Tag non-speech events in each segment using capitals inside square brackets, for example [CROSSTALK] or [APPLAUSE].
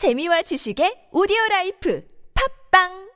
재미와 지식의 오디오 라이프. 팝빵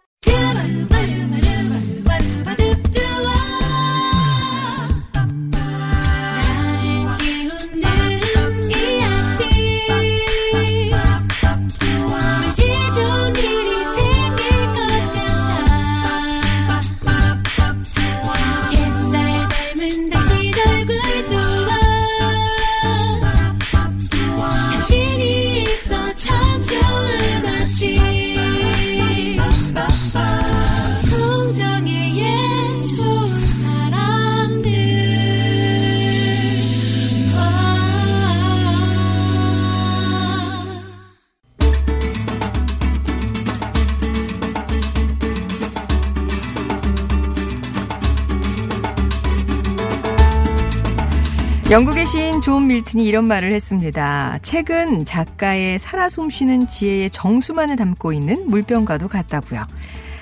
영국의 시인 존 밀튼이 이런 말을 했습니다. 책은 작가의 살아 숨쉬는 지혜의 정수만을 담고 있는 물병과도 같다고요.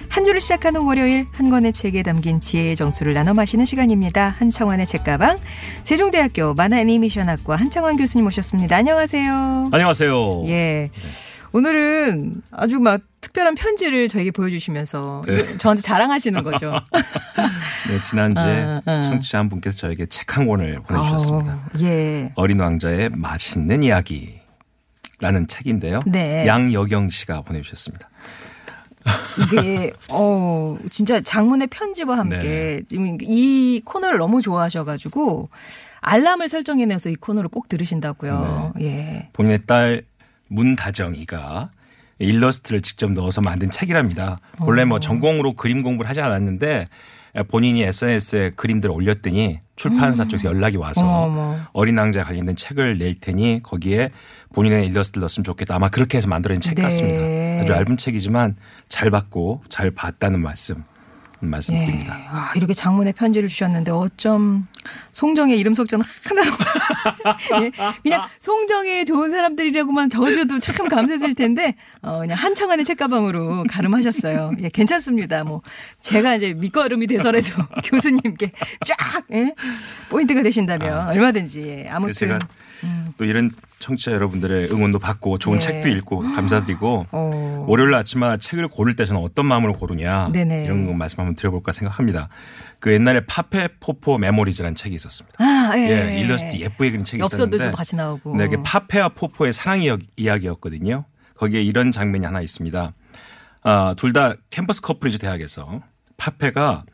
한 주를 시작하는 월요일 한 권의 책에 담긴 지혜의 정수를 나눠 마시는 시간입니다. 한창원의 책가방 세종대학교 만화 애니메이션학과 한창원 교수님 모셨습니다. 안녕하세요. 안녕하세요. 예. 오늘은 아주 막 특별한 편지를 저에게 보여주시면서 네. 저한테 자랑하시는 거죠. [LAUGHS] 네, 지난주에 아, 아. 청취자 한 분께서 저에게 책 한 권을 보내주셨습니다. 어, 예. 어린 왕자의 맛있는 이야기라는 책인데요. 네. 양여경 씨가 보내주셨습니다. 이게 어 진짜 장문의 편지와 함께 네. 지금 이 코너를 너무 좋아하셔가지고 알람을 설정해내서 이 코너를 꼭 들으신다고요. 네. 예. 본인의 딸 문다정이가 일러스트를 직접 넣어서 만든 책이랍니다. 원래 어. 뭐 전공으로 그림 공부를 하지 않았는데 본인이 SNS에 그림들을 올렸더니 출판사 쪽에서 연락이 와서 음. 어린 왕자에 관련된 책을 낼 테니 거기에 본인의 일러스트를 넣었으면 좋겠다. 아마 그렇게 해서 만들어진 책 네. 같습니다. 아주 얇은 책이지만 잘 받고 잘 봤다는 말씀 말씀드립니다. 예. 아, 이렇게 장문의 편지를 주셨는데 어쩜 송정의 이름 석전 하나 [LAUGHS] 예. 그냥 송정의 좋은 사람들이라고만 적어줘도 참 감사했을 텐데 어, 그냥 한창원의 책가방으로 가름하셨어요. 예, 괜찮습니다. 뭐 제가 이제 밑거름이 돼서라도 [LAUGHS] 교수님께 쫙 예? 포인트가 되신다면 얼마든지 예. 아무튼 제가 또 이런 청취자 여러분들의 응원도 받고 좋은 네. 책도 읽고 감사드리고 어. 월요일 아침마다 책을 고를 때 저는 어떤 마음으로 고르냐 네네. 이런 거 말씀 한번 드려볼까 생각합니다. 그 옛날에 파페 포포 메모리즈라는 책이 있었습니다. 아, 예. 예, 일러스트 예쁘게 그린 책이 엽서들도 있었는데 같이 나오고. 네, 이게 파페와 포포의 사랑 이야- 이야기였거든요. 거기에 이런 장면이 하나 있습니다. 아, 둘 다 캠퍼스 커플이죠 대학에서 파페가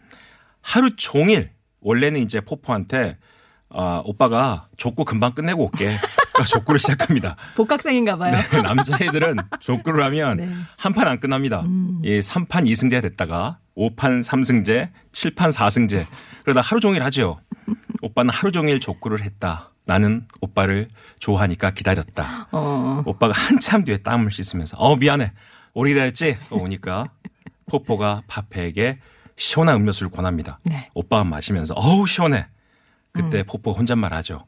하루 종일 원래는 이제 포포한테 아, 오빠가 족구 금방 끝내고 올게. 그러니까 족구를 시작합니다. [LAUGHS] 복학생인가 봐요. 네, 남자애들은 족구를 하면 네. 한판 안 끝납니다. 예, 3판 2승제 됐다가 5판 3승제, 7판 4승제. 그러다 하루 종일 하죠. 오빠는 하루 종일 족구를 했다. 나는 오빠를 좋아하니까 기다렸다. 어. 오빠가 한참 뒤에 땀을 씻으면서 어 미안해. 오래 기다렸지? 또 오니까 포포가 파페에게 시원한 음료수를 권합니다. 네. 오빠가 마시면서 어우 시원해. 그때 음. 포포 혼잣말 하죠.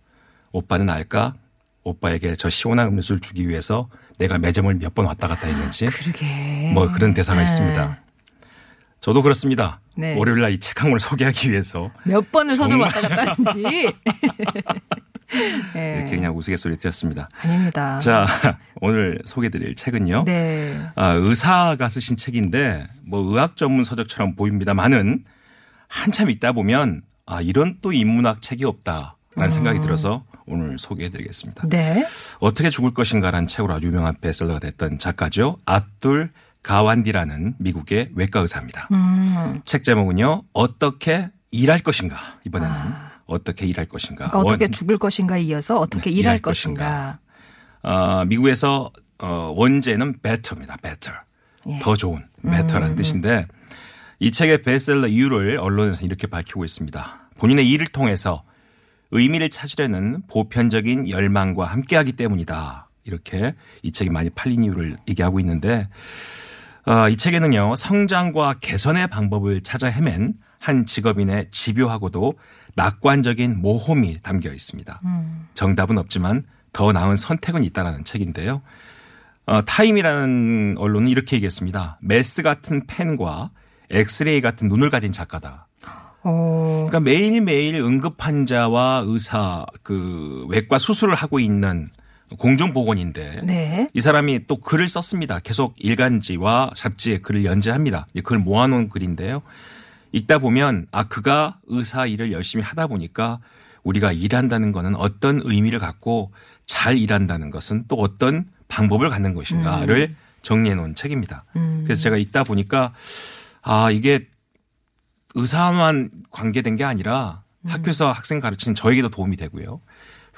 오빠는 알까? 오빠에게 저 시원한 음료수를 주기 위해서 내가 매점을 몇 번 왔다 갔다 했는지 그러게. 뭐 그런 대사가 네. 있습니다. 저도 그렇습니다. 네. 월요일 날 이 책 한 권을 소개하기 위해서 몇 번을 서점. 왔다 갔다 하는지. 예. 이렇게 그냥 우스갯소리 드렸습니다. 아닙니다. 자, 오늘 소개드릴 책은요. 네. 아, 의사가 쓰신 책인데 뭐 의학 전문 서적처럼 보입니다만은 한참 읽다 보면 아, 이런 또 인문학 책이 없다라는 생각이 들어서 오늘 소개해드리겠습니다. 네. 어떻게 죽을 것인가라는 책으로 아주 유명한 베스트셀러가 됐던 작가죠. 아둘 가완디라는 미국의 외과 의사입니다. 음. 책 제목은요. 어떻게 일할 것인가 이번에는 어떻게 일할 것인가. 그러니까 어떻게 원- 죽을 것인가 이어서 어떻게 네, 일할, 일할 것인가. 아, 미국에서 어, 원제는 better입니다. better. 예. 더 좋은 better라는 뜻인데 이 책의 베스트셀러 이유를 언론에서 이렇게 밝히고 있습니다. 본인의 일을 통해서 의미를 찾으려는 보편적인 열망과 함께하기 때문이다. 이렇게 이 책이 많이 팔린 이유를 얘기하고 있는데 아, 이 책에는요 성장과 개선의 방법을 찾아 헤맨 한 직업인의 집요하고도 낙관적인 모험이 담겨 있습니다. 정답은 없지만 더 나은 선택은 있다라는 책인데요. 어, 타임이라는 언론은 이렇게 얘기했습니다. 메스 같은 펜과 엑스레이 같은 눈을 가진 작가다. 어. 그러니까 매일매일 응급 환자와 의사 그 외과 수술을 하고 있는 공중보건인데 네. 이 사람이 또 글을 썼습니다. 계속 일간지와 잡지에 글을 연재합니다. 이글 모아놓은 글인데요. 읽다 보면 아 그가 의사 일을 열심히 하다 보니까 우리가 일한다는 거는 어떤 의미를 갖고 잘 일한다는 것은 또 어떤 방법을 갖는 것인가를 정리해 놓은 책입니다. 그래서 제가 읽다 보니까 아 이게 의사만 관계된 게 아니라 학교에서 학생 가르치는 저에게도 도움이 되고요.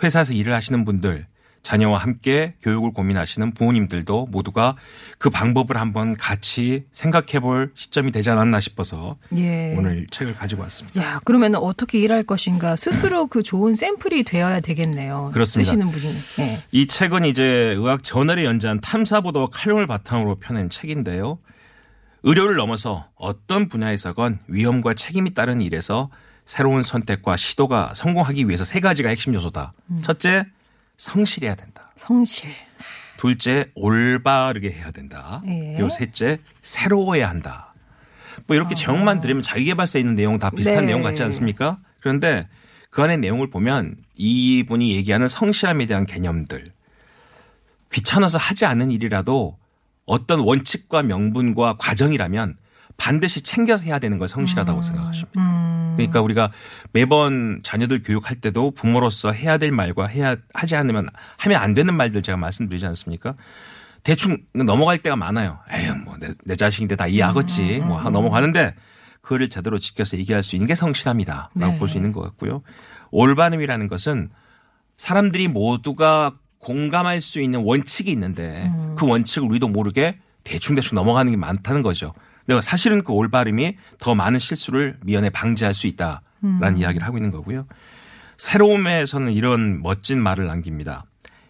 회사에서 일을 하시는 분들, 자녀와 함께 교육을 고민하시는 부모님들도 모두가 그 방법을 한번 같이 생각해 볼 시점이 되지 않았나 싶어서 예. 오늘 책을 가지고 왔습니다. 야, 그러면 어떻게 일할 것인가 스스로 그 좋은 샘플이 되어야 되겠네요. 그렇습니다. 쓰시는 분이. 예. 이 책은 이제 의학 저널에 연재한 탐사보도와 칼럼을 바탕으로 펴낸 책인데요. 의료를 넘어서 어떤 분야에서건 위험과 책임이 따른 일에서 새로운 선택과 시도가 성공하기 위해서 세 가지가 핵심 요소다. 첫째, 성실해야 된다. 성실. 둘째, 올바르게 해야 된다. 예. 그리고 셋째, 새로워야 한다. 뭐 이렇게 제목만 들으면 자기개발서에 있는 내용 다 비슷한 아. 네. 내용 같지 않습니까? 그런데 그 안에 내용을 보면 이분이 얘기하는 성실함에 대한 개념들 귀찮아서 하지 않는 일이라도 어떤 원칙과 명분과 과정이라면 반드시 챙겨서 해야 되는 걸 성실하다고 음. 생각하십니다. 그러니까 우리가 매번 자녀들 교육할 때도 부모로서 해야 될 말과 해야 하지 않으면 하면 안 되는 말들 제가 말씀드리지 않습니까? 대충 넘어갈 때가 많아요. 에휴 뭐내 내 자식인데 다 이해하겠지. 음, 뭐 넘어가는데 그거를 제대로 지켜서 얘기할 수 있는 게 성실함이다라고 네. 볼수 있는 것 같고요. 올바름이라는 것은 사람들이 모두가 공감할 수 있는 원칙이 있는데 음. 그 원칙을 우리도 모르게 대충대충 넘어가는 게 많다는 거죠. 내가 사실은 그 올바름이 더 많은 실수를 미연에 방지할 수 있다라는 음. 이야기를 하고 있는 거고요. 새로움에서는 이런 멋진 말을 남깁니다.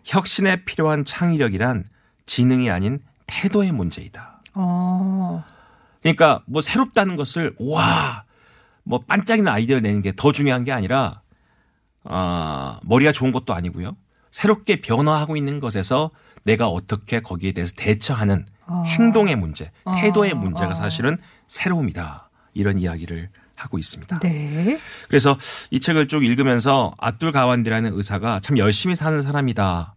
혁신에 필요한 창의력이란 지능이 아닌 태도의 문제이다. 어. 그러니까 뭐 새롭다는 것을 와, 뭐 반짝이는 아이디어를 내는 게 더 중요한 게 아니라 아, 머리가 좋은 것도 아니고요. 새롭게 변화하고 있는 것에서 내가 어떻게 거기에 대해서 대처하는 행동의 문제, 태도의 문제가 사실은 새로움이다. 이런 이야기를 하고 있습니다. 네. 그래서 이 책을 쭉 읽으면서 아둘 가완디라는 의사가 참 열심히 사는 사람이다.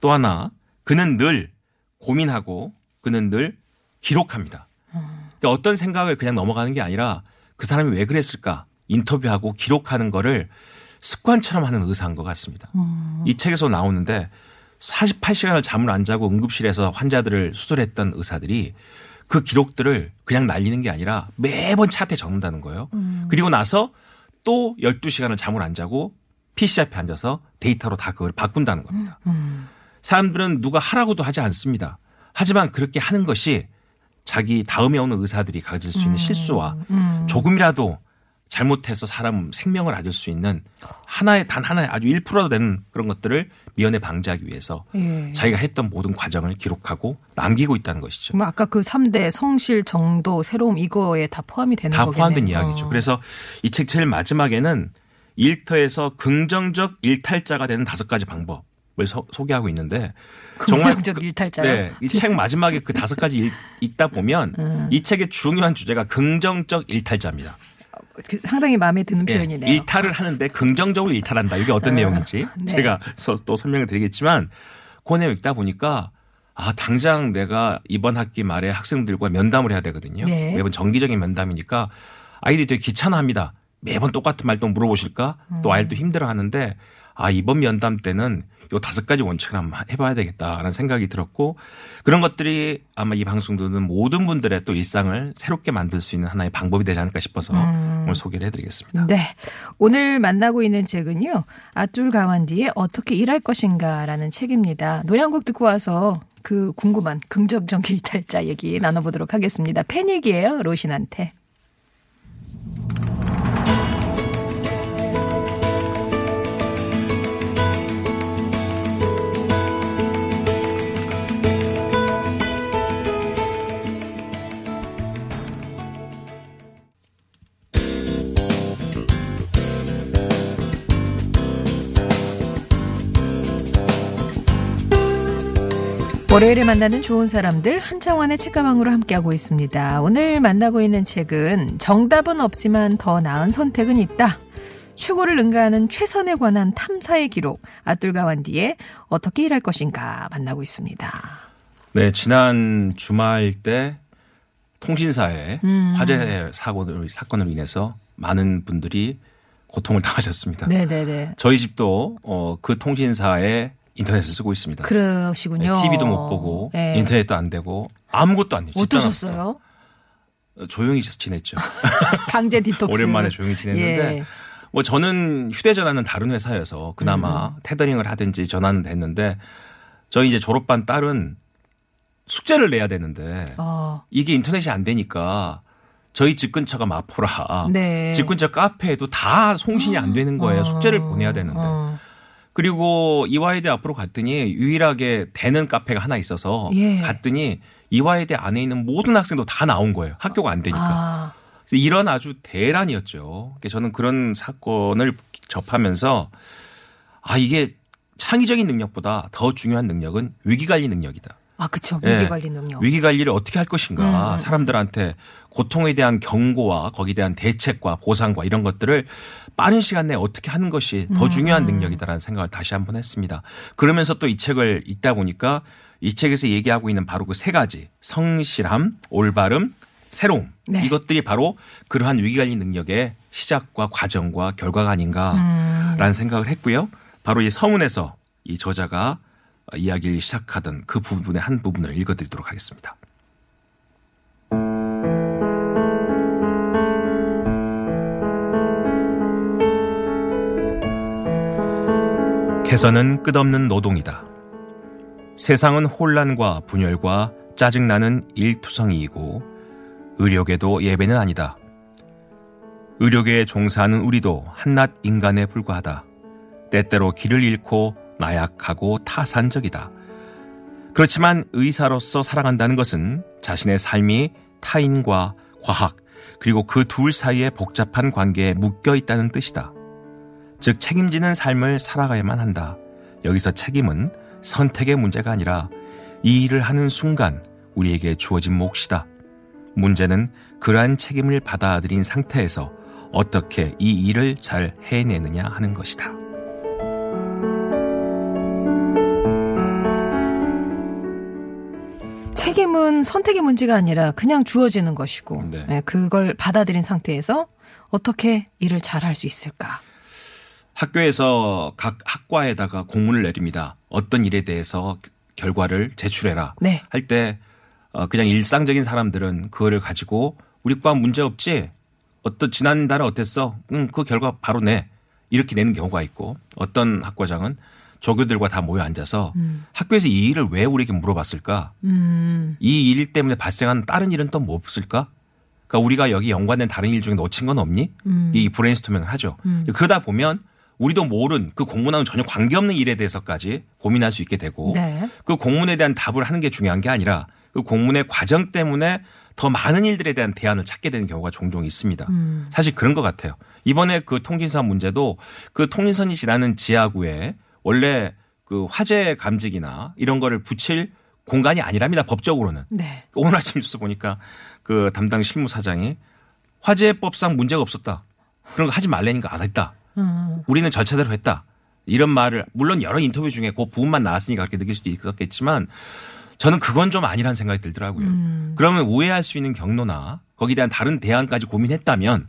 또 하나 그는 늘 고민하고 그는 늘 기록합니다. 그러니까 어떤 생각을 그냥 넘어가는 게 아니라 그 사람이 왜 그랬을까 인터뷰하고 기록하는 거를 습관처럼 하는 의사인 것 같습니다. 이 책에서 나오는데 48시간을 잠을 안 자고 응급실에서 환자들을 수술했던 의사들이 그 기록들을 그냥 날리는 게 아니라 매번 차트에 적는다는 거예요. 그리고 나서 또 12시간을 잠을 안 자고 PC 앞에 앉아서 데이터로 다 그걸 바꾼다는 겁니다. 사람들은 누가 하라고도 하지 않습니다. 하지만 그렇게 하는 것이 자기 다음에 오는 의사들이 가질 수 있는 실수와 조금이라도 잘못해서 사람 생명을 얻을 수 있는 하나의 단 하나의 아주 1%도 되는 그런 것들을 미연에 방지하기 위해서 예. 자기가 했던 모든 과정을 기록하고 남기고 있다는 것이죠. 뭐 아까 그 3대 성실, 정도, 새로움 이거에 다 포함이 되는 다 거겠네요. 포함된 이야기죠. 어. 그래서 이 책 제일 마지막에는 일터에서 긍정적 일탈자가 되는 다섯 가지 방법 을 소, 개하고 있는데 긍정적 일탈자요? 네, 이 책 마지막에 그 다섯 가지 읽, 읽다 보면 [LAUGHS] 음. 이 책의 중요한 주제가 긍정적 일탈자입니다. 그 상당히 마음에 드는 예, 표현이네요. 일탈을 하는데 긍정적으로 일탈한다. 이게 어떤 내용인지 네. 제가 서- 또 설명을 드리겠지만 그 내용 읽다 보니까 아 당장 내가 이번 학기 말에 학생들과 면담을 해야 되거든요. 네. 매번 정기적인 면담이니까 아이들이 되게 귀찮아합니다. 매번 똑같은 말또 물어보실까? 음. 또 아이들도 힘들어 하는데 아 이번 면담 때는 요 다섯 가지 원칙을 한번 해봐야 되겠다라는 생각이 들었고 그런 것들이 아마 이 방송 듣는 모든 분들의 또 일상을 새롭게 만들 수 있는 하나의 방법이 되지 않을까 싶어서 음. 오늘 소개를 해드리겠습니다. 네. 오늘 만나고 있는 책은요. 아툴 가완디의 어떻게 일할 것인가라는 책입니다. 노래 한 곡 듣고 와서 그 궁금한 긍정적 일탈자 얘기 나눠보도록 하겠습니다. 패닉이에요. 로신한테. 월요일에 만나는 좋은 사람들 한창원의 책가방으로 함께하고 있습니다. 오늘 만나고 있는 책은 정답은 없지만 더 나은 선택은 있다. 최고를 능가하는 최선에 관한 탐사의 기록 아둘과 완디의 어떻게 일할 것인가 만나고 있습니다. 네, 지난 주말 때 통신사에 화재 사고를 사건으로 인해서 많은 분들이 고통을 당하셨습니다. 네네네. 저희 집도 어, 그 통신사에 인터넷을 쓰고 있습니다. 그러시군요. TV도 못 보고 네. 인터넷도 안 되고 아무것도 안. 집단 어떠셨어요? 없죠. 조용히 지냈죠. [LAUGHS] 강제 디톡스. 오랜만에 조용히 지냈는데 예. 뭐 저는 휴대전화는 다른 회사여서 그나마 음. 테더링을 하든지 전화는 됐는데 저희 이제 졸업반 딸은 숙제를 내야 되는데 어, 이게 인터넷이 안 되니까 저희 집 근처가 마포라 네. 집 근처 카페에도 다 송신이 안 되는 거예요. 어, 숙제를 보내야 되는데. 어. 그리고 이화여대 앞으로 갔더니 유일하게 되는 카페가 하나 있어서 예. 갔더니 이화여대 안에 있는 모든 학생도 다 나온 거예요. 학교가 안 되니까. 아, 그래서 이런 아주 대란이었죠. 저는 그런 사건을 접하면서 아 이게 창의적인 능력보다 더 중요한 능력은 위기 관리 능력이다. 아. 예. 위기 관리 능력. 위기 관리를 어떻게 할 것인가. 음. 사람들한테 고통에 대한 경고와 거기에 대한 대책과 보상과 이런 것들을 빠른 시간 내에 어떻게 하는 것이 더 음. 중요한 능력이다라는 생각을 다시 한번 했습니다. 그러면서 또 이 책을 읽다 보니까 이 책에서 얘기하고 있는 바로 그 세 가지 성실함, 올바름, 새로움 네. 이것들이 바로 그러한 위기 관리 능력의 시작과 과정과 결과가 음. 아닌가라는 생각을 했고요. 바로 이 서문에서 이 저자가 이야기를 시작하던 그 부분의 한 부분을 읽어드리도록 하겠습니다. 개선은 끝없는 노동이다. 세상은 혼란과 분열과 짜증나는 일투성이이고 의료계도 예배는 아니다. 의료계에 종사하는 우리도 한낱 인간에 불과하다. 때때로 길을 잃고 나약하고 타산적이다. 그렇지만 의사로서 살아간다는 것은 자신의 삶이 타인과 과학 그리고 그 둘 사이의 복잡한 관계에 묶여 있다는 뜻이다. 즉 책임지는 삶을 살아가야만 한다. 여기서 책임은 선택의 문제가 아니라 이 일을 하는 순간 우리에게 주어진 몫이다. 문제는 그러한 책임을 받아들인 상태에서 어떻게 이 일을 잘 해내느냐 하는 것이다. 책임은 선택의 문제가 아니라 그냥 주어지는 것이고 네. 예, 그걸 받아들인 상태에서 어떻게 일을 잘 할 수 있을까? 학교에서 각 학과에다가 공문을 내립니다. 어떤 일에 대해서 결과를 제출해라. 네. 할때 어, 그냥 일상적인 사람들은 그거를 가지고 우리 과 문제 없지? 어떤 지난달에 어땠어? 응, 그 결과 바로 내. 이렇게 내는 경우가 있고 어떤 학과장은 조교들과 다 모여 앉아서 학교에서 이 일을 왜 우리에게 물어봤을까? 음, 이일 때문에 발생한 다른 일은 또 뭐 없을까? 그러니까 우리가 여기 연관된 다른 일 중에 놓친 건 없니? 이 브레인스토밍을 하죠. 그러다 보면 우리도 모른 그 공문하고는 전혀 관계없는 일에 대해서까지 고민할 수 있게 되고 네. 그 공문에 대한 답을 하는 게 중요한 게 아니라 그 공문의 과정 때문에 더 많은 일들에 대한 대안을 찾게 되는 경우가 종종 있습니다. 사실 그런 것 같아요. 이번에 그 통신사 문제도 그 통신선이 지나는 지하구에 원래 그 화재 감지기나 이런 거를 붙일 공간이 아니랍니다. 법적으로는. 네. 오늘 아침 뉴스 보니까 그 담당 실무사장이 화재법상 문제가 없었다. 그런 거 하지 말라니까 안 했다. 음, 우리는 절차대로 했다. 이런 말을 물론 여러 인터뷰 중에 그 부분만 나왔으니까 그렇게 느낄 수도 있었겠지만 저는 그건 좀 아니라는 생각이 들더라고요. 그러면 오해할 수 있는 경로나 거기에 대한 다른 대안까지 고민했다면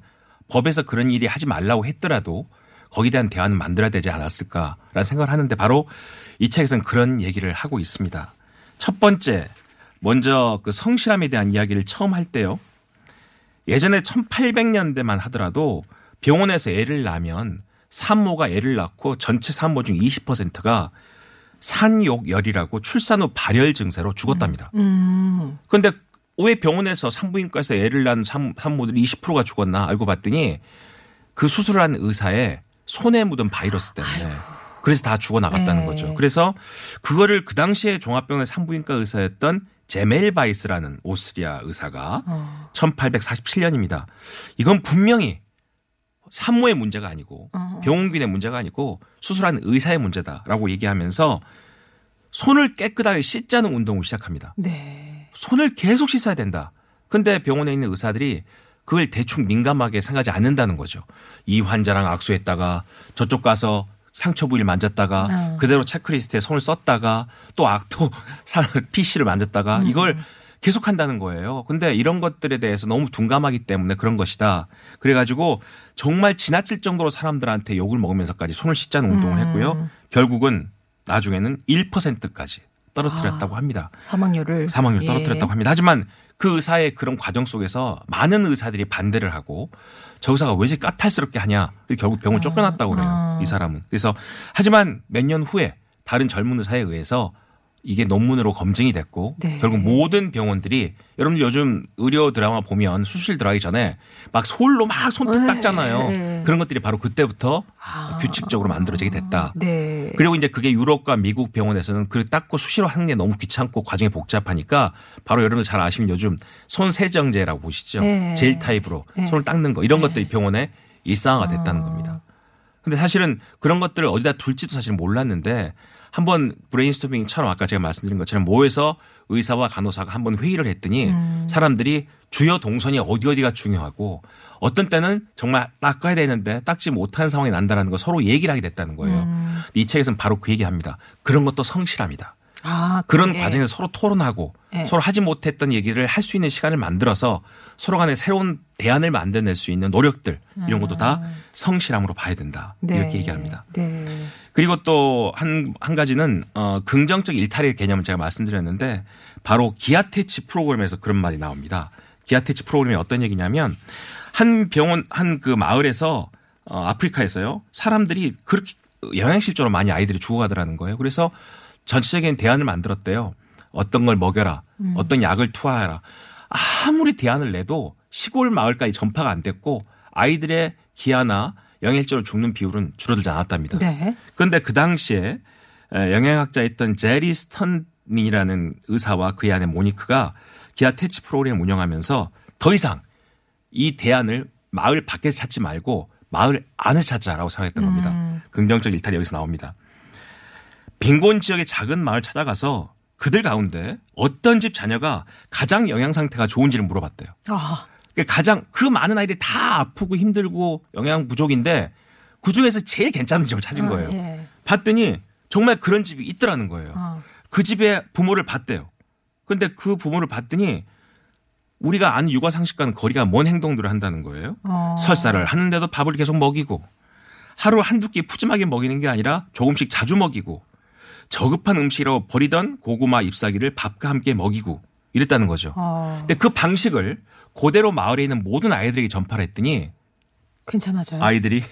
법에서 그런 일이 하지 말라고 했더라도 거기에 대한 대안은 만들어야 되지 않았을까라는 생각을 하는데 바로 이 책에서는 그런 얘기를 하고 있습니다. 첫 번째, 먼저 그 성실함에 대한 이야기를 처음 할 때요. 예전에 1800년대만 하더라도 병원에서 애를 낳으면 산모가 애를 낳고 전체 산모 중 20%가 산욕열이라고 출산 후 발열 증세로 죽었답니다. 음, 그런데 왜 병원에서 산부인과에서 애를 낳은 산, 산모들 20%가 죽었나 알고 봤더니 그 수술을 한 의사의 손에 묻은 바이러스 때문에 그래서 다 죽어 나갔다는 네. 거죠. 그래서 그거를 그 당시에 종합병원의 산부인과 의사였던 제멜 바이스라는 오스트리아 의사가 어. 1847년입니다. 이건 분명히 산모의 문제가 아니고 어. 병원균의 문제가 아니고 수술한 의사의 문제다라고 얘기하면서 손을 깨끗하게 씻자는 운동을 시작합니다. 네. 손을 계속 씻어야 된다. 근데 병원에 있는 의사들이 그걸 대충 민감하게 생각하지 않는다는 거죠. 이 환자랑 악수했다가 저쪽 가서 상처 부위를 만졌다가 어. 그대로 체크리스트에 손을 썼다가 또 악도 [LAUGHS] PC를 만졌다가 이걸 계속 한다는 거예요. 근데 이런 것들에 대해서 너무 둔감하기 때문에 그런 것이다. 그래가지고 정말 지나칠 정도로 사람들한테 욕을 먹으면서까지 손을 씻자는 운동을 했고요. 결국은 나중에는 1%까지 떨어뜨렸다고 합니다. 사망률을 사망률 예. 떨어뜨렸다고 합니다. 하지만 그 의사의 그런 과정 속에서 많은 의사들이 반대를 하고 저 의사가 왜 이렇게 까탈스럽게 하냐. 결국 병을 쫓겨났다고 그래요. 이 사람은. 그래서 하지만 몇 년 후에 다른 젊은 의사에 의해서 이게 논문으로 검증이 됐고 네. 결국 모든 병원들이 여러분들 요즘 의료 드라마 보면 수술 들어가기 전에 막 솔로 막 손톱 네. 닦잖아요. 네. 그런 것들이 바로 그때부터 아. 규칙적으로 만들어지게 됐다. 네. 그리고 이제 그게 유럽과 미국 병원에서는 그 닦고 수시로 하는 게 너무 귀찮고 과정이 복잡하니까 바로 여러분들 잘 아시면 요즘 손 세정제라고 보시죠. 네. 젤 타입으로 네. 손을 닦는 거 이런 것들이 병원에 일상화가 됐다는 어. 겁니다. 근데 사실은 그런 것들을 어디다 둘지도 사실 몰랐는데 한번 브레인스토밍처럼 아까 제가 말씀드린 것처럼 모여서 의사와 간호사가 한번 회의를 했더니 음. 사람들이 주요 동선이 어디 어디가 중요하고 어떤 때는 정말 닦아야 되는데 닦지 못한 상황이 난다라는 거 서로 얘기를 하게 됐다는 거예요. 음. 이 책에서는 바로 그 얘기합니다. 그런 것도 성실합니다. 아, 그런 그게. 과정에서 서로 토론하고 네. 서로 하지 못했던 얘기를 할 수 있는 시간을 만들어서 서로 간에 새로운 대안을 만들어낼 수 있는 노력들 이런 것도 다 성실함으로 봐야 된다. 네. 이렇게 얘기합니다. 네. 그리고 또 한한 가지는 어 긍정적 일탈의 개념을 제가 말씀드렸는데 바로 기아태치 프로그램에서 그런 말이 나옵니다. 기아태치 프로그램이 어떤 얘기냐면 한 병원 한 그 마을에서 어 아프리카에서요 사람들이 그렇게 영양실조로 많이 아이들이 죽어가더라는 거예요. 그래서 전체적인 대안을 만들었대요. 어떤 걸 먹여라, 어떤 약을 투하해라. 아무리 대안을 내도 시골 마을까지 전파가 안 됐고 아이들의 기아나 영양실조로 죽는 비율은 줄어들지 않았답니다. 네. 그런데 그 당시에 에, 영양학자였던 제리 스턴민이라는 의사와 그의 아내 모니크가 기아 퇴치 프로그램을 운영하면서 더 이상 이 대안을 마을 밖에서 찾지 말고 마을 안에서 찾자라고 생각했던 겁니다. 긍정적 일탈이 여기서 나옵니다. 빈곤 지역의 작은 마을 찾아가서 그들 가운데 어떤 집 자녀가 가장 영양 상태가 좋은지를 물어봤대요. 아, 그러니까 가장 그 많은 아이들이 다 아프고 힘들고 영양 부족인데 그 중에서 제일 괜찮은 집을 찾은 거예요. 아, 예. 봤더니 정말 그런 집이 있더라는 거예요. 어. 그 집에 부모를 봤대요. 근데 그 부모를 봤더니 우리가 아는 육아 상식과는 거리가 먼 행동들을 한다는 거예요. 어. 설사를 하는데도 밥을 계속 먹이고 하루 한두 끼 푸짐하게 먹이는 게 아니라 조금씩 자주 먹이고 저급한 음식이라고 버리던 고구마 잎사귀를 밥과 함께 먹이고 이랬다는 거죠. 어. 근데 그 방식을 그대로 마을에 있는 모든 아이들에게 전파를 했더니 괜찮아져요. 아이들이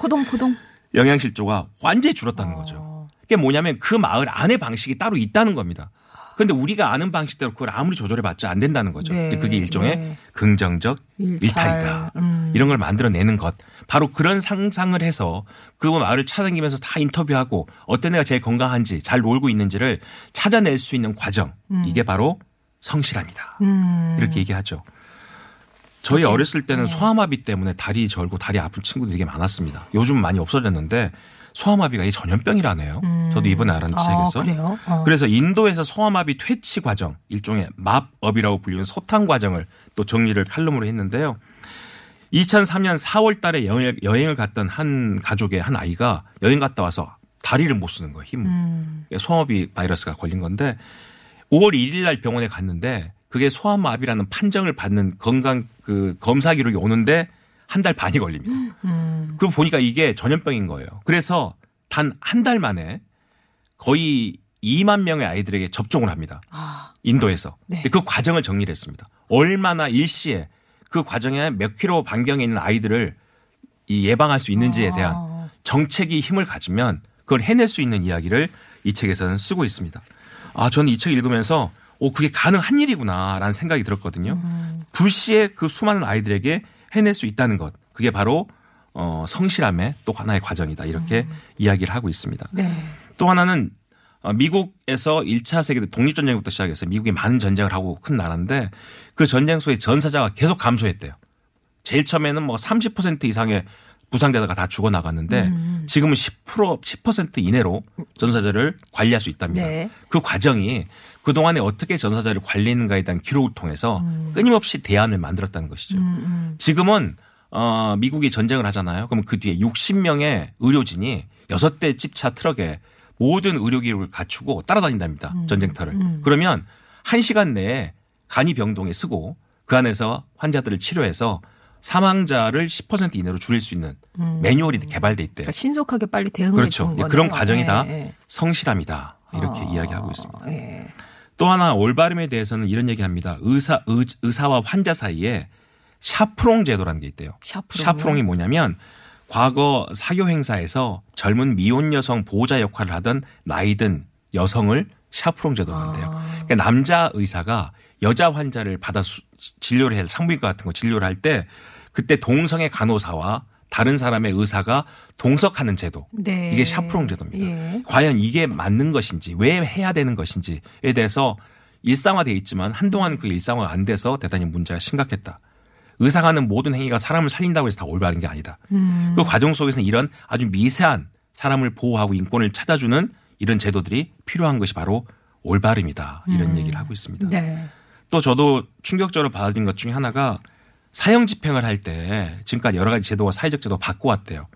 포동포동. 영양실조가 완전히 줄었다는 거죠. 어. 그게 뭐냐면 그 마을 안에 방식이 따로 있다는 겁니다. 그런데 우리가 아는 방식대로 그걸 아무리 조절해봤자 안 된다는 거죠. 네, 그게 일종의 네. 긍정적 일탈. 일탈 이다. 음. 이런 걸 만들어내는 것. 바로 그런 상상을 해서 그 마을을 찾아다니면서 다 인터뷰하고 어떤 애가 제일 건강한지 잘 놀고 있는지를 찾아낼 수 있는 과정. 이게 바로 성실함이다. 음. 이렇게 얘기하죠. 저희 그치. 어렸을 때는 네. 소아마비 때문에 다리 절고 다리 아픈 친구들이 되게 많았습니다. 요즘 많이 없어졌는데 소아마비가 이게 전염병이라네요. 저도 이번에 알았는데 아, 책에서. 그래요? 어. 그래서 인도에서 소아마비 퇴치 과정, 일종의 맙업이라고 불리는 소탕 과정을 또 정리를 칼럼으로 했는데요. 2003년 4월 달에 여행, 여행을 갔던 한 가족의 한 아이가 여행 갔다 와서 다리를 못 쓰는 거예요, 힘을. 음. 소아마비 바이러스가 걸린 건데 5월 1일 날 병원에 갔는데 그게 소아마비라는 판정을 받는 건강 그 검사 기록이 오는데 한 달 반이 걸립니다. 음. 그리고 보니까 이게 전염병인 거예요. 그래서 단 한 달 만에 거의 2만 명의 아이들에게 접종을 합니다. 아, 인도에서. 네. 그 과정을 정리를 했습니다. 얼마나 일시에 그 과정에 몇 킬로 반경에 있는 아이들을 이 예방할 수 있는지에 대한 아. 정책이 힘을 가지면 그걸 해낼 수 있는 이야기를 이 책에서는 쓰고 있습니다. 아, 저는 이 책 읽으면서 오, 그게 가능한 일이구나라는 생각이 들었거든요. 음. 불시에 그 수많은 아이들에게 해낼 수 있다는 것. 그게 바로 어, 성실함의 또 하나의 과정이다. 이렇게 음. 이야기를 하고 있습니다. 네. 또 하나는 어, 미국에서 1차 세계 독립전쟁부터 시작해서 미국이 많은 전쟁을 하고 큰 나라인데 그 전쟁 속에 전사자가 계속 감소했대요. 제일 처음에는 뭐 30% 이상의 부상자가 다 죽어 나갔는데 지금은 10% 10% 이내로 전사자를 관리할 수 있답니다. 네. 그 과정이 그 그동안에 어떻게 전사자를 관리했는가에 대한 기록을 통해서 끊임없이 대안을 만들었다는 것이죠. 지금은 어, 미국이 전쟁을 하잖아요. 그럼 그 뒤에 60명의 의료진이 6대 집차 트럭에 모든 의료 기록을 갖추고 따라다닌답니다. 전쟁터를. 그러면 1시간 내에 간이 병동에 쓰고 그 안에서 환자들을 치료해서 사망자를 10% 이내로 줄일 수 있는 매뉴얼이 개발돼 있대요. 그러니까 신속하게 빨리 대응을 그렇죠. 거네요. 그런 과정이 다 예, 예. 성실함이다. 이렇게 아, 이야기하고 있습니다. 예. 또 하나 올바름에 대해서는 이런 얘기합니다. 의사 의, 의사와 환자 사이에 샤프롱 제도라는 게 있대요. 샤프롱이요? 이 뭐냐면 과거 사교 행사에서 젊은 미혼 여성 보호자 역할을 하던 나이든 여성을 샤프롱 제도로 한대요. 아. 그러니까 남자 의사가 여자 환자를 받아 수- 진료를 해서 산부인과 같은 거 진료를 할 때 그때 동성의 간호사와 다른 사람의 의사가 동석하는 제도. 네. 이게 샤프롱 제도입니다. 예. 과연 이게 맞는 것인지 왜 해야 되는 것인지에 대해서 일상화돼 있지만 한동안 그 일상화가 안 돼서 대단히 문제가 심각했다. 의사가 하는 모든 행위가 사람을 살린다고 해서 다 올바른 게 아니다. 음. 그 과정 속에서는 이런 아주 미세한 사람을 보호하고 인권을 찾아주는 이런 제도들이 필요한 것이 바로 올바름이다. 이런 얘기를 하고 있습니다. 네. 또 저도 충격적으로 받아들인 것 중에 하나가 사형 집행을 할 때 지금까지 여러 가지 제도와 사회적 제도가 바꿔왔대요.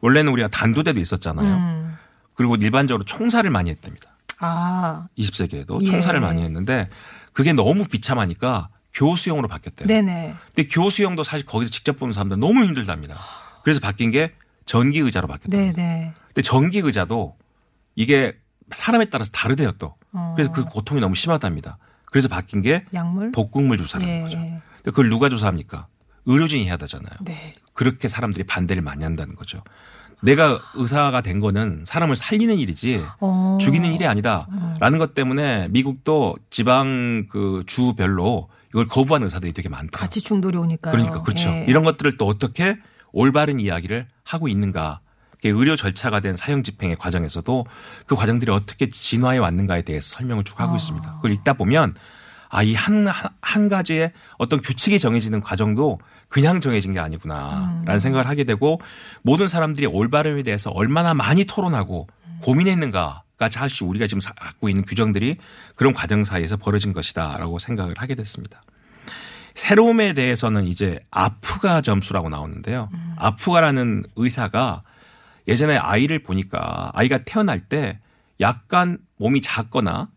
원래는 우리가 단두대도 있었잖아요. 음. 그리고 일반적으로 총살을 많이 했답니다. 아, 20세기에도 예. 총살을 많이 했는데 그게 너무 비참하니까 교수형으로 바뀌었대요. 네네. 근데 교수형도 사실 거기서 직접 보는 사람들 너무 힘들답니다. 그래서 바뀐 게 전기 의자로 바뀌었다. 네네. 근데 전기 의자도 이게 사람에 따라서 다르대요 또. 어. 그래서 그 고통이 너무 심하답니다. 그래서 바뀐 게 약물? 독극물 주사라는 예, 거죠. 그걸 누가 조사합니까? 의료진이 해야 되잖아요. 네. 그렇게 사람들이 반대를 많이 한다는 거죠. 내가 의사가 된 거는 사람을 살리는 일이지 어. 죽이는 일이 아니다라는 것 때문에 미국도 지방 그 주별로 이걸 거부하는 의사들이 되게 많다. 같이 충돌이 오니까요. 그러니까 그렇죠. 예. 이런 것들을 또 어떻게 올바른 이야기를 하고 있는가. 의료 절차가 된 사형 집행의 과정에서도 그 과정들이 어떻게 진화해 왔는가에 대해서 설명을 쭉 하고 있습니다. 그걸 읽다 보면 아, 이 한, 한 가지의 어떤 규칙이 정해지는 과정도 그냥 정해진 게 아니구나라는 생각을 하게 되고 모든 사람들이 올바름에 대해서 얼마나 많이 토론하고 고민했는가 가 사실 우리가 지금 갖고 있는 규정들이 그런 과정 사이에서 벌어진 것이다라고 생각을 하게 됐습니다. 새로움에 대해서는 이제 아프가 점수라고 나오는데요. 아프가라는 의사가 예전에 아이를 보니까 아이가 태어날 때 약간 몸이 작거나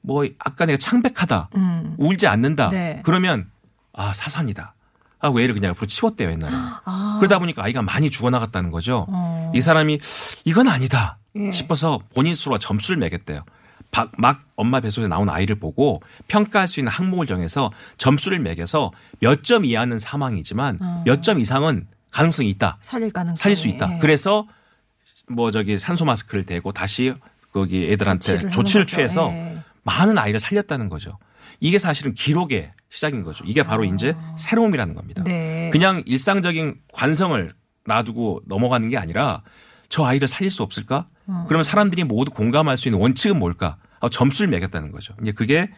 뭐 약간 내가 창백하다, 음. 울지 않는다. 네. 그러면 아 사산이다. 하고 애를 그냥 앞으로 치웠대요 옛날에. 아. 그러다 보니까 아이가 많이 죽어나갔다는 거죠. 어. 이 사람이 이건 아니다 예. 싶어서 본인 스스로 점수를 매겼대요. 박- 막 엄마 뱃속에 나온 아이를 보고 평가할 수 있는 항목을 정해서 점수를 매겨서 몇 점 이하는 사망이지만 어. 몇점 이상은 가능성이 있다. 살릴 가능성. 살릴 수 있다. 예. 그래서 뭐 저기 산소 마스크를 대고 다시 거기 애들한테 조치를 조치를. 취해서 예. 많은 아이를 살렸다는 거죠. 이게 사실은 기록의 시작인 거죠. 이게 바로 이제 새로움이라는 겁니다. 아. 네. 그냥 일상적인 관성을 놔두고 넘어가는 게 아니라 저 아이를 살릴 수 없을까? 어. 그러면 사람들이 모두 공감할 수 있는 원칙은 뭘까? 아, 점수를 매겼다는 거죠. 이제 그게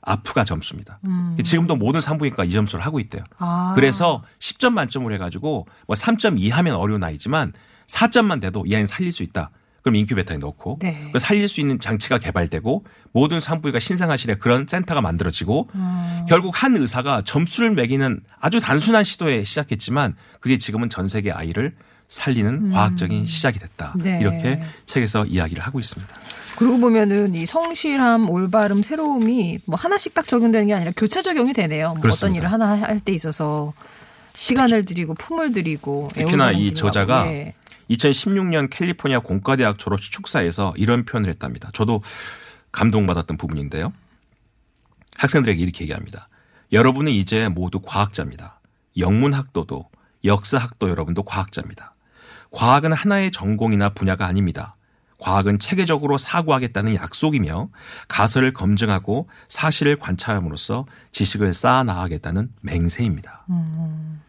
아프가 점수입니다. 지금도 모든 산부인과 이 점수를 하고 있대요. 음. 아. 그래서 10점 만점으로 해가지고 뭐 3.2 하면 어려운 아이지만 4점만 돼도 이 아이는 살릴 수 있다. 그럼 인큐베터에 넣고 네. 그 살릴 수 있는 장치가 개발되고 모든 산부인과 신생아실에 그런 센터가 만들어지고 음. 결국 한 의사가 점수를 매기는 아주 단순한 시도에 시작했지만 그게 지금은 전 세계 아이를 살리는 과학적인 시작이 됐다. 음. 네. 이렇게 책에서 이야기를 하고 있습니다. 그러고 보면은 이 성실함, 올바름, 새로움이 뭐 하나씩 딱 적용되는 게 아니라 교차 적용이 되네요. 뭐 어떤. 일을 하나 할 때 있어서 시간을 들이고 품을 들이고 특히나 이 저자가 예. 2016년 캘리포니아 공과대학 졸업식 축사에서 이런 표현을 했답니다. 저도 감동받았던 부분인데요. 학생들에게 이렇게 얘기합니다. 여러분은 이제 모두 과학자입니다. 영문학도도 역사학도 여러분도 과학자입니다. 과학은 하나의 전공이나 분야가 아닙니다. 과학은 체계적으로 사고하겠다는 약속이며 가설을 검증하고 사실을 관찰함으로써 지식을 쌓아 나가겠다는 맹세입니다.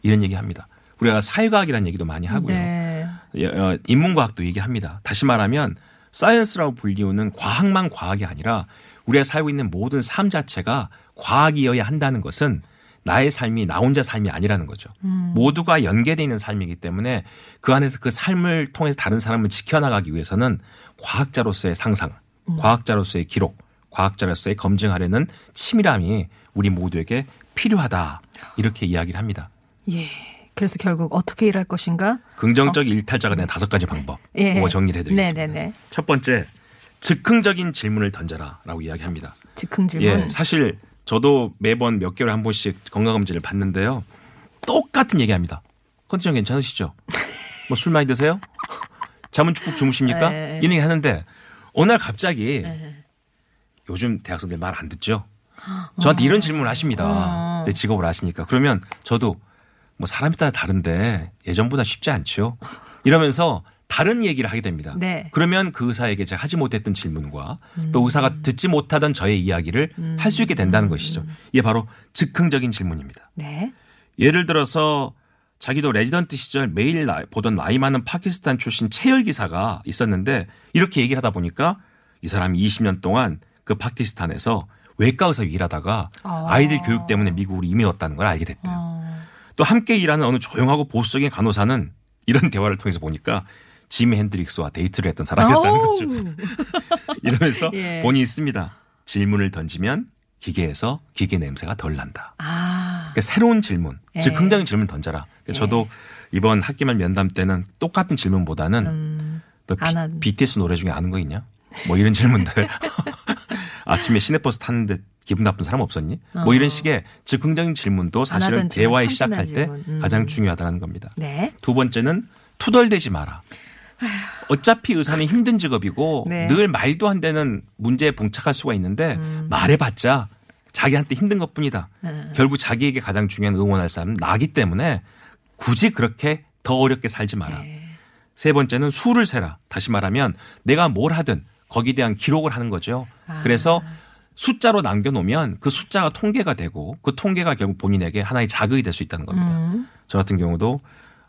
이런 얘기합니다. 우리가 사회과학이라는 얘기도 많이 하고요. 네. 예, 어, 인문과학도 얘기합니다. 다시 말하면 사이언스라고 불리우는 과학만 과학이 아니라 우리가 살고 있는 모든 삶 자체가 과학이어야 한다는 것은 나의 삶이 나 혼자 삶이 아니라는 거죠. 모두가 연계되어 있는 삶이기 때문에 그 안에서 그 삶을 통해서 다른 사람을 지켜나가기 위해서는 과학자로서의 상상, 과학자로서의 기록, 과학자로서의 검증하려는 치밀함이 우리 모두에게 필요하다. 이렇게 이야기를 합니다. 예. 그래서 결국 어떻게 일할 것인가? 긍정적 일탈자가 된 다섯 가지 방법. 예. 그거 정리를 해드리겠습니다. 네네네. 첫 번째, 즉흥적인 질문을 던져라라고 이야기합니다. 즉흥 질문. 예, 사실 저도 매번 몇 개월에 한 번씩 건강검진을 받는데요. 똑같은 얘기합니다. 컨디션 괜찮으시죠? [LAUGHS] 뭐 술 많이 드세요? 잠은 축복 주무십니까? 네. 이런 얘기 하는데 어느 날 갑자기 요즘 대학생들 말 안 듣죠? 저한테 이런 질문을 하십니다. 내 직업을 아시니까. 그러면 저도 뭐 사람에 따라 다른데 예전보다 쉽지 않죠. 이러면서 다른 얘기를 하게 됩니다. 네. 그러면 그 의사에게 제가 하지 못했던 질문과 또 의사가 듣지 못하던 저의 이야기를 할수 있게 된다는 것이죠. 이게 바로 즉흥적인 질문입니다. 네. 예를 들어서 자기도 레지던트 시절 매일 나- 보던 나이 많은 파키스탄 출신 채혈 기사가 있었는데 이렇게 얘기를 하다 보니까 이 사람이 20년 동안 그 파키스탄에서 외과 의사 일하다가 아. 아이들 교육 때문에 미국으로 이민 왔다는 걸 알게 됐대요. 또 함께 일하는 어느 조용하고 보수적인 간호사는 이런 대화를 통해서 보니까 지미 헨드릭스와 데이트를 했던 사람이었다는. 거죠. [LAUGHS] 이러면서 예. 본인이 있습니다. 질문을 던지면 기계에서 기계 냄새가 덜 난다. 아. 그러니까 새로운 질문, 예. 즉 긍정적인 질문 던져라. 그러니까 저도 이번 학기말 면담 때는 똑같은 질문보다는 너안 한- 비, BTS 노래 중에 아는 거 있냐? 뭐 이런 질문들. [LAUGHS] 아침에 시내버스 탔는데 기분 나쁜 사람 없었니? 뭐 이런 식의 즉흥적인 질문도 사실은 대화에 시작할 때. 음. 가장 중요하다는 겁니다. 네. 두 번째는 투덜대지 마라. 어차피 의사는 힘든 직업이고 [LAUGHS] 네. 늘 말도 안 되는 문제에 봉착할 수가 있는데 음. 말해봤자 자기한테 힘든 것 뿐이다. 네. 결국 자기에게 가장 중요한 응원할 사람은 나기 때문에 굳이 그렇게 더 어렵게 살지 마라. 네. 세 번째는 수를 세라. 다시 말하면 내가 뭘 하든 거기에 대한 기록을 하는 거죠. 아. 그래서 숫자로 남겨놓으면 그 숫자가 통계가 되고 그 통계가 결국 본인에게 하나의 자극이 될 수 있다는 겁니다. 음. 저 같은 경우도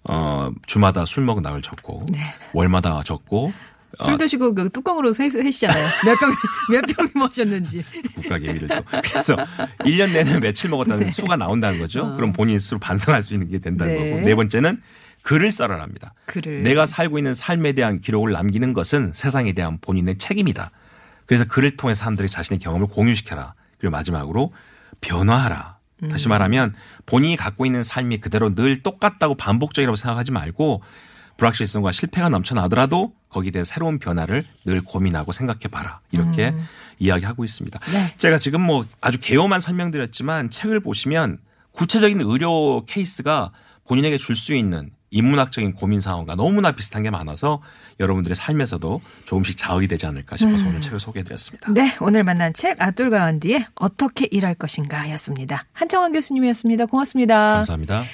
어 주마다 술 먹은 낙을 적고 월마다 적고 어, 네. 술 드시고 그 뚜껑으로 세- 세시잖아요. 몇 병, [LAUGHS] 몇병 마셨는지. 국가 계미를 또 그래서 1년 내내 며칠 먹었다는 수가 나온다는 거죠. 그럼 본인 스스로 반성할 수 있는 게 된다는 네. 거고. 네 번째는 글을 써라랍니다. 글을. 내가 살고 있는 삶에 대한 기록을 남기는 것은 세상에 대한 본인의 책임이다. 그래서 글을 통해 사람들이 자신의 경험을 공유시켜라. 그리고 마지막으로 변화하라. 다시 말하면 본인이 갖고 있는 삶이 그대로 늘 똑같다고 반복적이라고 생각하지 말고 불확실성과 실패가 넘쳐나더라도 거기에 대해 새로운 변화를 늘 고민하고 생각해 봐라. 이렇게 이야기하고 있습니다. 네. 제가 지금 뭐 아주 개요만 설명드렸지만 책을 보시면 구체적인 의료 케이스가 본인에게 줄 수 있는 인문학적인 고민 상황과 너무나 비슷한 게 많아서 여러분들의 삶에서도 조금씩 자극이 되지 않을까 싶어서 오늘 책을 소개해드렸습니다. 네, 오늘 만난 책 아둘 가운디의 어떻게 일할 것인가 였습니다. 한창원 교수님이었습니다. 고맙습니다. 감사합니다.